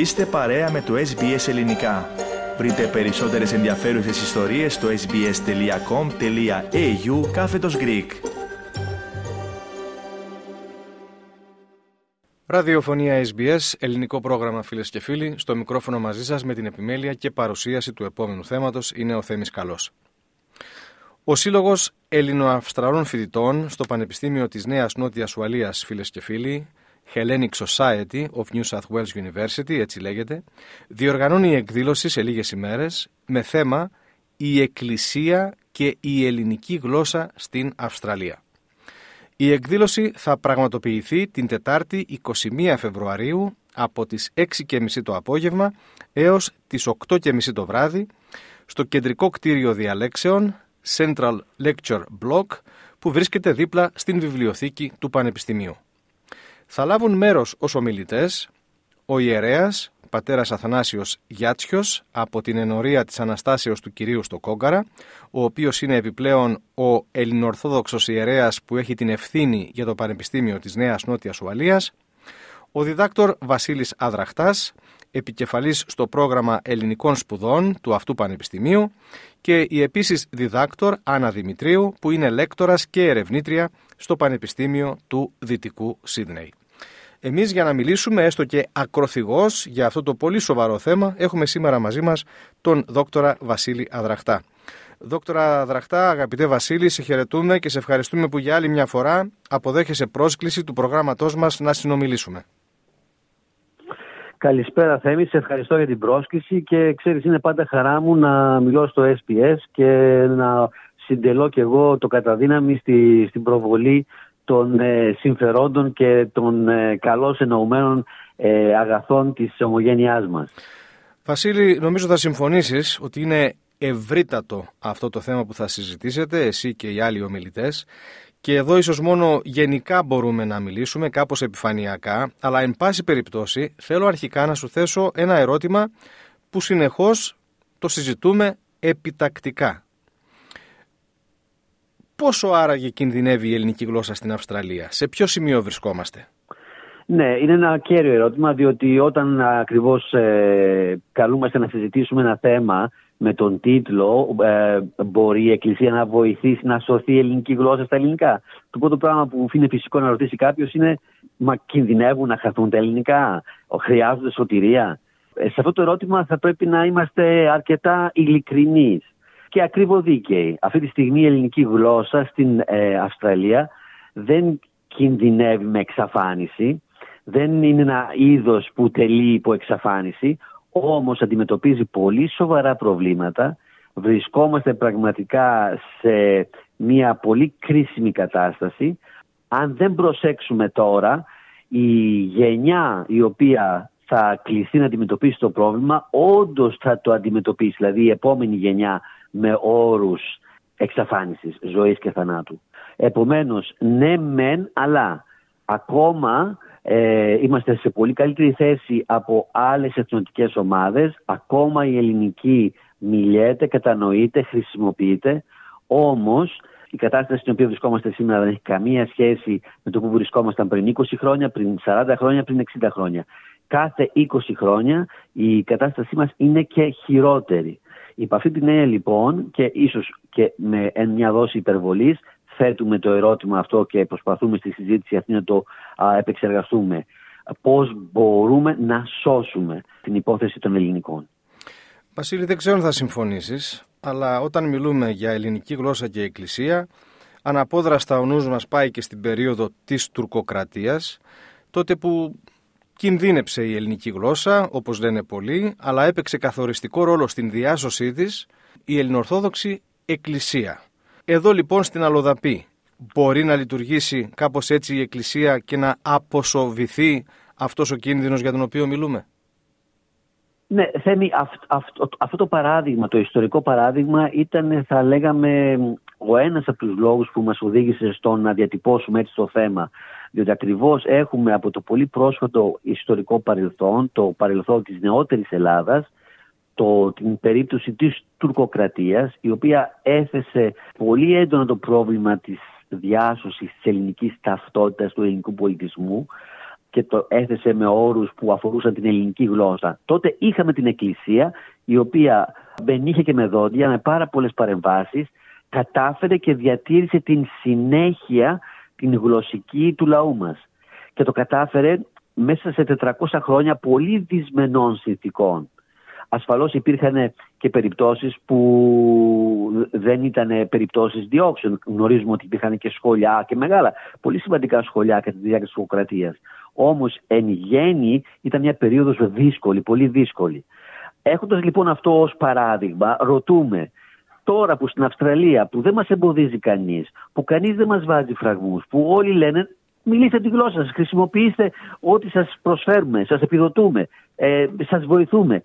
Είστε παρέα με το SBS Ελληνικά. Βρείτε περισσότερες ενδιαφέρουσες ιστορίες στο sbs.com.au κάθετος Greek. Ραδιοφωνία SBS, ελληνικό πρόγραμμα φίλες και φίλοι. Στο μικρόφωνο μαζί σας με την επιμέλεια και παρουσίαση του επόμενου θέματος είναι ο Θέμης Καλός. Ο Σύλλογος Ελληνοαυστραλών Φοιτητών στο Πανεπιστήμιο της Νέας Νότιας Ουαλίας, φίλες και φίλοι, Hellenic Society of New South Wales University, έτσι λέγεται, διοργανώνει εκδήλωση σε λίγες ημέρες με θέμα «Η Εκκλησία και η ελληνική γλώσσα στην Αυστραλία». Η εκδήλωση θα πραγματοποιηθεί την Τετάρτη 21 Φεβρουαρίου από τις 6.30 το απόγευμα έως τις 8.30 το βράδυ στο κεντρικό κτίριο διαλέξεων Central Lecture Block που βρίσκεται δίπλα στην βιβλιοθήκη του Πανεπιστημίου. Θα λάβουν μέρος ως ομιλητές ο ιερέας πατέρας Αθανάσιος Γιάτσιος από την ενορία της Αναστάσεως του Κυρίου στο Κόγκαρα, ο οποίος είναι επιπλέον ο ελληνοορθόδοξος ιερέας που έχει την ευθύνη για το Πανεπιστήμιο της Νέας Νότιας Ουαλίας, ο διδάκτορ Βασίλης Αδραχτάς, επικεφαλής στο πρόγραμμα ελληνικών σπουδών του αυτού πανεπιστημίου και η επίσης διδάκτορ Άννα Δημητρίου που είναι λέκτορας και ερευνήτρια στο Πανεπιστήμιο του Δυτικού Σίδνεϊ. Εμείς για να μιλήσουμε έστω και ακροθυγός για αυτό το πολύ σοβαρό θέμα έχουμε σήμερα μαζί μας τον δόκτορα Βασίλη Αδραχτά. Δόκτωρα Αδραχτά, αγαπητέ Βασίλη, σε χαιρετούμε και σε ευχαριστούμε που για άλλη μια φορά αποδέχεσαι πρόσκληση του προγράμματός μας να συνομιλήσουμε. Καλησπέρα Θέμη, σε ευχαριστώ για την πρόσκληση και ξέρεις είναι πάντα χαρά μου να μιλώ στο SPS και να συντελώ και εγώ το καταδύναμη στη, στην προβολή των ε, συμφερόντων και των ε, καλώς εννοουμένων ε, αγαθών της ομογένειάς μας. Βασίλη, νομίζω θα συμφωνήσεις ότι είναι ευρύτατο αυτό το θέμα που θα συζητήσετε, εσύ και οι άλλοι ομιλητές, και εδώ ίσως μόνο γενικά μπορούμε να μιλήσουμε, κάπως επιφανειακά, αλλά εν πάση περιπτώσει θέλω αρχικά να σου θέσω ένα ερώτημα που συνεχώς το συζητούμε επιτακτικά. Πόσο άραγε κινδυνεύει η ελληνική γλώσσα στην Αυστραλία, σε ποιο σημείο βρισκόμαστε; Ναι, είναι ένα κέριο ερώτημα, διότι όταν ακριβώς ε, καλούμαστε να συζητήσουμε ένα θέμα με τον τίτλο ε, «Μπορεί η Εκκλησία να βοηθήσει να σωθεί η ελληνική γλώσσα στα ελληνικά». Το πρώτο πράγμα που είναι φυσικό να ρωτήσει κάποιος είναι «Μα κινδυνεύουν να χαθούν τα ελληνικά, χρειάζονται σωτηρία». Ε, σε αυτό το ερώτημα θα πρέπει να είμαστε αρκετά ειλικρινείς και ακριβοδίκαιοι. Αυτή τη στιγμή η ελληνική γλώσσα στην ε, Αυστραλία δεν κινδυνεύει με εξαφάνιση, δεν είναι ένα είδος που τελεί υπό εξαφάνιση, όμως αντιμετωπίζει πολύ σοβαρά προβλήματα. Βρισκόμαστε πραγματικά σε μια πολύ κρίσιμη κατάσταση. Αν δεν προσέξουμε τώρα, η γενιά η οποία θα κληθεί να αντιμετωπίσει το πρόβλημα, όντως θα το αντιμετωπίσει. Δηλαδή η επόμενη γενιά με όρους εξαφάνισης ζωής και θανάτου. Επομένως, ναι μεν, αλλά ακόμα ε, είμαστε σε πολύ καλύτερη θέση από άλλες εθνοτικές ομάδες. Ακόμα η ελληνική μιλιέται, κατανοείται, χρησιμοποιείται. Όμως η κατάσταση στην οποία βρισκόμαστε σήμερα δεν έχει καμία σχέση με το που βρισκόμασταν πριν 20 χρόνια, πριν 40 χρόνια, πριν 60 χρόνια. Κάθε 20 χρόνια η κατάστασή μας είναι και χειρότερη. Υπ' αυτή την έννοια λοιπόν και ίσως και με μια δόση υπερβολής θέτουμε το ερώτημα αυτό και προσπαθούμε στη συζήτηση αυτή να το επεξεργαστούμε. Πώς μπορούμε να σώσουμε την υπόθεση των ελληνικών; Βασίλη, δεν ξέρω αν θα συμφωνήσεις, αλλά όταν μιλούμε για ελληνική γλώσσα και εκκλησία, αναπόδραστα ο νους μας πάει και στην περίοδο της τουρκοκρατίας, τότε που Κινδύνεψε η ελληνική γλώσσα, όπως λένε πολλοί, αλλά έπαιξε καθοριστικό ρόλο στην διάσωσή της η ελληνοορθόδοξη εκκλησία. Εδώ λοιπόν στην Αλοδαπή μπορεί να λειτουργήσει κάπως έτσι η εκκλησία και να αποσοβηθεί αυτός ο κίνδυνος για τον οποίο μιλούμε; Ναι, Θέμη, αυτό, αυτό το παράδειγμα, το ιστορικό παράδειγμα ήταν θα λέγαμε ο ένας από τους λόγους που μας οδήγησε στο να διατυπώσουμε έτσι το θέμα. Διότι ακριβώς έχουμε από το πολύ πρόσφατο ιστορικό παρελθόν, το παρελθόν της νεότερης Ελλάδας, το, την περίπτωση της τουρκοκρατίας, η οποία έθεσε πολύ έντονα το πρόβλημα της διάσωσης της ελληνικής ταυτότητας του ελληνικού πολιτισμού, και το έθεσε με όρους που αφορούσαν την ελληνική γλώσσα. Τότε είχαμε την Εκκλησία η οποία με νύχια και με δόντια με πάρα πολλές παρεμβάσεις κατάφερε και διατήρησε την συνέχεια την γλωσσική του λαού μας. Και το κατάφερε μέσα σε 400 χρόνια πολύ δυσμενών συνθηκών. Ασφαλώς υπήρχαν και περιπτώσεις που δεν ήταν περιπτώσεις διώξεων. Γνωρίζουμε ότι υπήρχαν και σχολιά και μεγάλα, πολύ σημαντικά σχολιά κατά τη διάρκεια της Σοκρατίας. Όμως εν γέννη ήταν μια περίοδος δύσκολη, πολύ δύσκολη. Έχοντας λοιπόν αυτό ως παράδειγμα, ρωτούμε τώρα που στην Αυστραλία που δεν μας εμποδίζει κανείς, που κανείς δεν μας βάζει φραγμούς, που όλοι λένε μιλήστε τη γλώσσα σας, χρησιμοποιήστε ό,τι σας προσφέρουμε, σας επιδοτούμε, ε, σας βοηθούμε.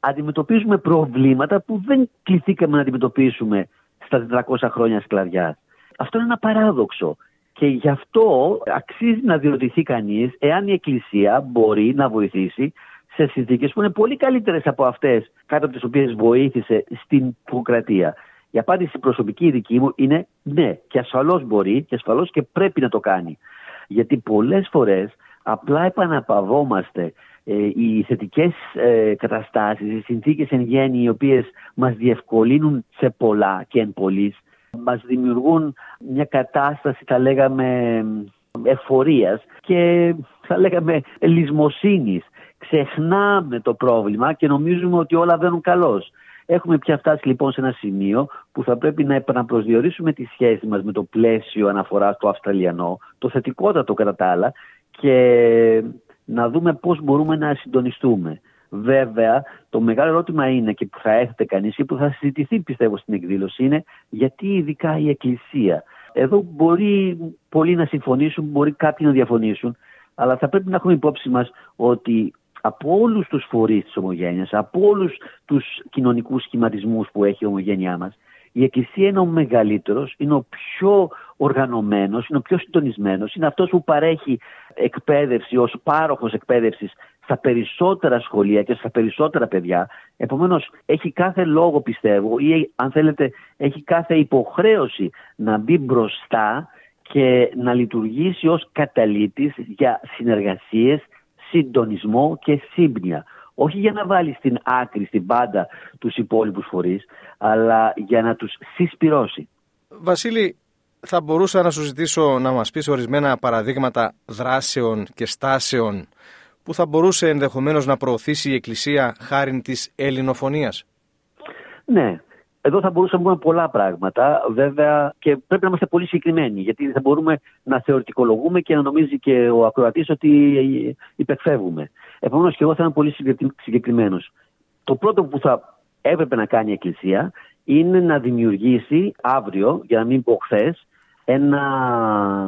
Αντιμετωπίζουμε προβλήματα που δεν κληθήκαμε να αντιμετωπίσουμε στα 400 χρόνια σκλαβιάς. Αυτό είναι ένα παράδοξο. Και γι' αυτό αξίζει να διορτηθεί κανείς εάν η Εκκλησία μπορεί να βοηθήσει σε συνθήκες που είναι πολύ καλύτερες από αυτές κάτω από τις οποίες βοήθησε στην Ποκρατία. Η απάντηση προσωπική δική μου είναι ναι, και ασφαλώς μπορεί και ασφαλώς και πρέπει να το κάνει. Γιατί πολλές φορές απλά επαναπαυόμαστε ε, οι θετικές ε, καταστάσεις, οι συνθήκες εν γέννη οι οποίες μας διευκολύνουν σε πολλά και εν πολλής, μας δημιουργούν μια κατάσταση θα λέγαμε εφορίας και θα λέγαμε λησμοσύνης ξεχνάμε το πρόβλημα και νομίζουμε ότι όλα βαίνουν καλώς. Έχουμε πια φτάσει λοιπόν σε ένα σημείο που θα πρέπει να επαναπροσδιορίσουμε τη σχέση μας με το πλαίσιο αναφοράς του Αυστραλιανό, το θετικότατο κατά τα άλλα και να δούμε πώς μπορούμε να συντονιστούμε. Βέβαια, το μεγάλο ερώτημα είναι και που θα έθετε κανείς και που θα συζητηθεί πιστεύω στην εκδήλωση είναι γιατί ειδικά η Εκκλησία. Εδώ μπορεί πολλοί να συμφωνήσουν, μπορεί κάποιοι να διαφωνήσουν, αλλά θα πρέπει να έχουμε υπόψη μας ότι από όλους τους φορείς της ομογένειας, από όλους τους κοινωνικούς σχηματισμούς που έχει η ομογένειά μας, η Εκκλησία είναι ο μεγαλύτερος, είναι ο πιο οργανωμένος, είναι ο πιο συντονισμένος, είναι αυτός που παρέχει εκπαίδευση ως πάροχος εκπαίδευσης στα περισσότερα σχολεία και στα περισσότερα παιδιά. Επομένως έχει κάθε λόγο πιστεύω ή αν θέλετε έχει κάθε υποχρέωση να μπει μπροστά και να λειτουργήσει ως καταλήτης για συνεργασίες, συντονισμό και σύμπνοια. Όχι για να βάλει στην άκρη, στην πάντα τους υπόλοιπους φορείς, αλλά για να τους συσπυρώσει. Βασίλη, θα μπορούσα να σου ζητήσω να μας πεις ορισμένα παραδείγματα δράσεων και στάσεων που θα μπορούσε ενδεχομένως να προωθήσει η Εκκλησία χάρη της ελληνοφωνίας. Ναι, εδώ θα μπορούσαμε να πούμε πολλά πράγματα, βέβαια, και πρέπει να είμαστε πολύ συγκεκριμένοι, γιατί θα μπορούμε να θεωρητικολογούμε και να νομίζει και ο ακροατής ότι υπεκφεύγουμε. Επομένως, και εγώ θα είμαι πολύ συγκεκριμένος. Το πρώτο που θα έπρεπε να κάνει η Εκκλησία είναι να δημιουργήσει αύριο, για να μην πω χθες, ένα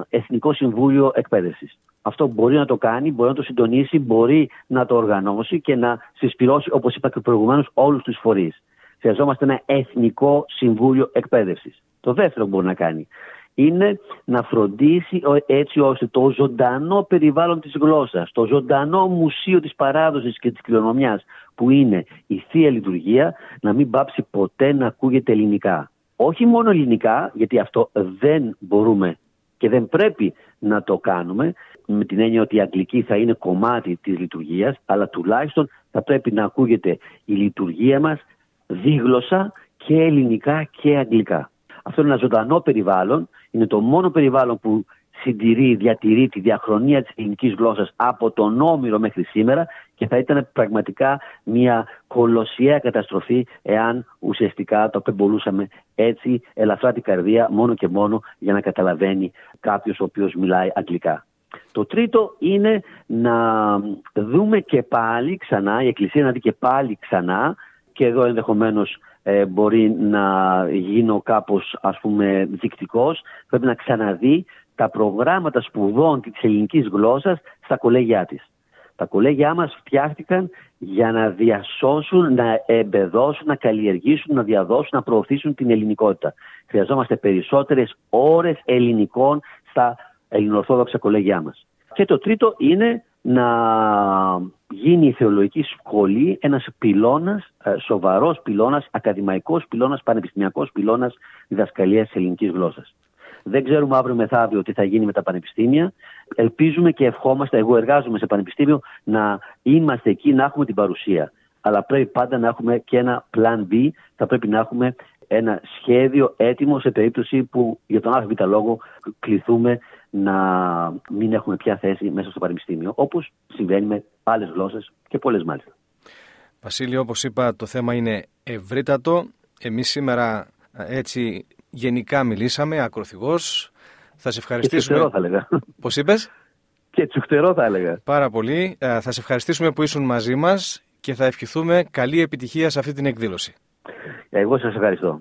Εθνικό Συμβούλιο Εκπαίδευσης. Αυτό μπορεί να το κάνει, μπορεί να το συντονίσει, μπορεί να το οργανώσει και να συσπηρώσει, όπως είπα και προηγουμένως, όλους τους φορείς. Χρειαζόμαστε ένα εθνικό συμβούλιο εκπαίδευσης. Το δεύτερο που μπορεί να κάνει είναι να φροντίσει έτσι ώστε το ζωντανό περιβάλλον της γλώσσας, το ζωντανό μουσείο της παράδοσης και της κληρονομιάς που είναι η Θεία Λειτουργία να μην πάψει ποτέ να ακούγεται ελληνικά. Όχι μόνο ελληνικά, γιατί αυτό δεν μπορούμε και δεν πρέπει να το κάνουμε με την έννοια ότι η αγγλική θα είναι κομμάτι της λειτουργίας αλλά τουλάχιστον θα πρέπει να ακούγεται η λειτουργία μας δίγλωσσα και ελληνικά και αγγλικά. Αυτό είναι ένα ζωντανό περιβάλλον, είναι το μόνο περιβάλλον που συντηρεί, διατηρεί τη διαχρονία της ελληνικής γλώσσας από τον Όμηρο μέχρι σήμερα και θα ήταν πραγματικά μια κολοσιαία καταστροφή εάν ουσιαστικά το απεμπολούσαμε έτσι ελαφρά την καρδία μόνο και μόνο για να καταλαβαίνει κάποιος ο οποίος μιλάει αγγλικά. Το τρίτο είναι να δούμε και πάλι ξανά, η Εκκλησία να δει και πάλι ξανά και εδώ ενδεχομένως ε, μπορεί να γίνω κάπως ας πούμε δεικτικός, πρέπει να ξαναδεί τα προγράμματα σπουδών της ελληνικής γλώσσας στα κολέγια της. Τα κολέγια μας φτιάχτηκαν για να διασώσουν, να εμπεδώσουν, να καλλιεργήσουν, να διαδώσουν, να προωθήσουν την ελληνικότητα. Χρειαζόμαστε περισσότερες ώρες ελληνικών στα ελληνοορθόδοξα κολέγια μας. Και το τρίτο είναι να γίνει η θεολογική σχολή ένας πυλώνας, ε, σοβαρός πυλώνας, ακαδημαϊκός πυλώνας, πανεπιστημιακός πυλώνας διδασκαλίας της ελληνικής γλώσσας. Δεν ξέρουμε αύριο μεθαύριο τι θα γίνει με τα πανεπιστήμια. Ελπίζουμε και ευχόμαστε, εγώ εργάζομαι σε πανεπιστήμιο, να είμαστε εκεί, να έχουμε την παρουσία. Αλλά πρέπει πάντα να έχουμε και ένα plan B. Θα πρέπει να έχουμε ένα σχέδιο έτοιμο σε περίπτωση που για τον ΑΒ λόγο κληθούμε να μην έχουμε πια θέση μέσα στο πανεπιστήμιο, όπως συμβαίνει με άλλες γλώσσες και πολλές μάλιστα. Βασίλειο, όπως είπα, το θέμα είναι ευρύτατο. Εμείς σήμερα έτσι γενικά μιλήσαμε, ακροθυγώ. Θα σε ευχαριστήσουμε. Και θα έλεγα. Πώς είπες; Και τσουχτερό θα έλεγα. Πάρα πολύ. Θα σε ευχαριστήσουμε που ήσουν μαζί μας και θα ευχηθούμε καλή επιτυχία σε αυτή την εκδήλωση. Εγώ σας ευχαριστώ.